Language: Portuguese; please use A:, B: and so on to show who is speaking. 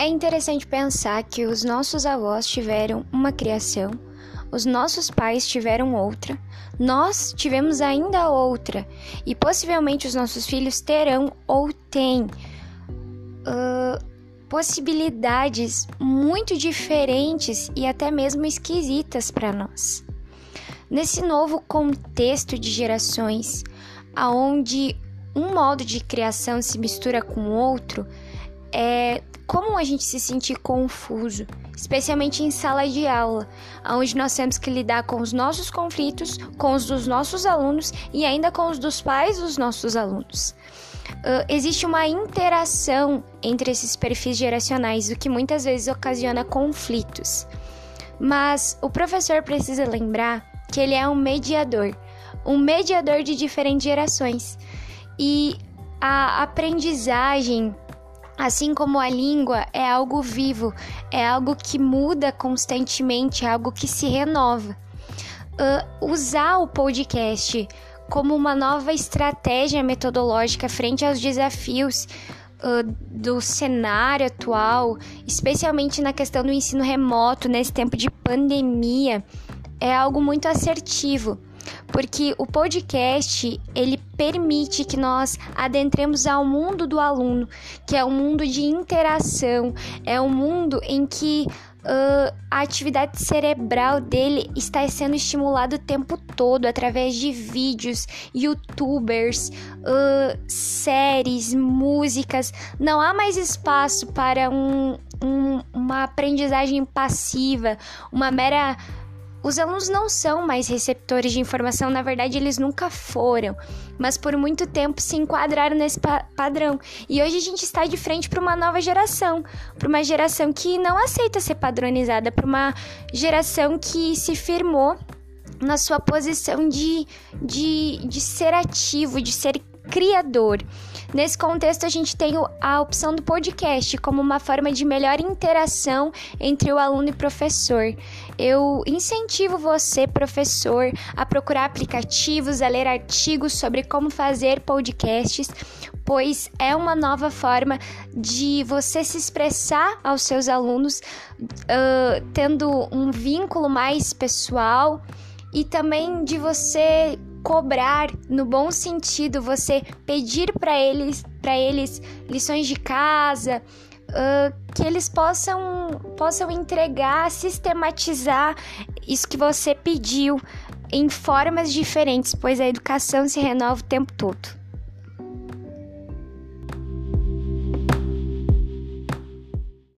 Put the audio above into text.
A: É interessante pensar que os nossos avós tiveram uma criação, os nossos pais tiveram outra, nós tivemos ainda outra e possivelmente os nossos filhos terão ou têm uh, possibilidades muito diferentes e até mesmo esquisitas para nós. Nesse novo contexto de gerações, aonde um modo de criação se mistura com outro, é comum a gente se sentir confuso, especialmente em sala de aula, onde nós temos que lidar com os nossos conflitos, com os dos nossos alunos e ainda com os dos pais dos nossos alunos. Uh, existe uma interação entre esses perfis geracionais, o que muitas vezes ocasiona conflitos. Mas o professor precisa lembrar que ele é um mediador, um mediador de diferentes gerações. E a aprendizagem, assim como a língua, é algo vivo, é algo que muda constantemente, é algo que se renova. Uh, usar o podcast como uma nova estratégia metodológica frente aos desafios uh, do cenário atual, especialmente na questão do ensino remoto nesse tempo de pandemia, é algo muito assertivo, porque o podcast ele permite que nós adentremos ao mundo do aluno, que é um mundo de interação, é um mundo em que uh, a atividade cerebral dele está sendo estimulada o tempo todo através de vídeos, youtubers, uh, séries, músicas. Não há mais espaço para um, um, uma aprendizagem passiva, uma mera os alunos não são mais receptores de informação, na verdade, eles nunca foram, mas por muito tempo se enquadraram nesse pa padrão. E hoje a gente está de frente para uma nova geração, para uma geração que não aceita ser padronizada, para uma geração que se firmou na sua posição de, de, de ser ativo, de ser criador. Nesse contexto, a gente tem a opção do podcast como uma forma de melhor interação entre o aluno e professor. Eu incentivo você, professor, a procurar aplicativos, a ler artigos sobre como fazer podcasts, pois é uma nova forma de você se expressar aos seus alunos, uh, tendo um vínculo mais pessoal e também de você cobrar no bom sentido, você pedir para eles, para eles lições de casa, uh, que eles possam possam entregar, sistematizar isso que você pediu em formas diferentes, pois a educação se renova o tempo todo.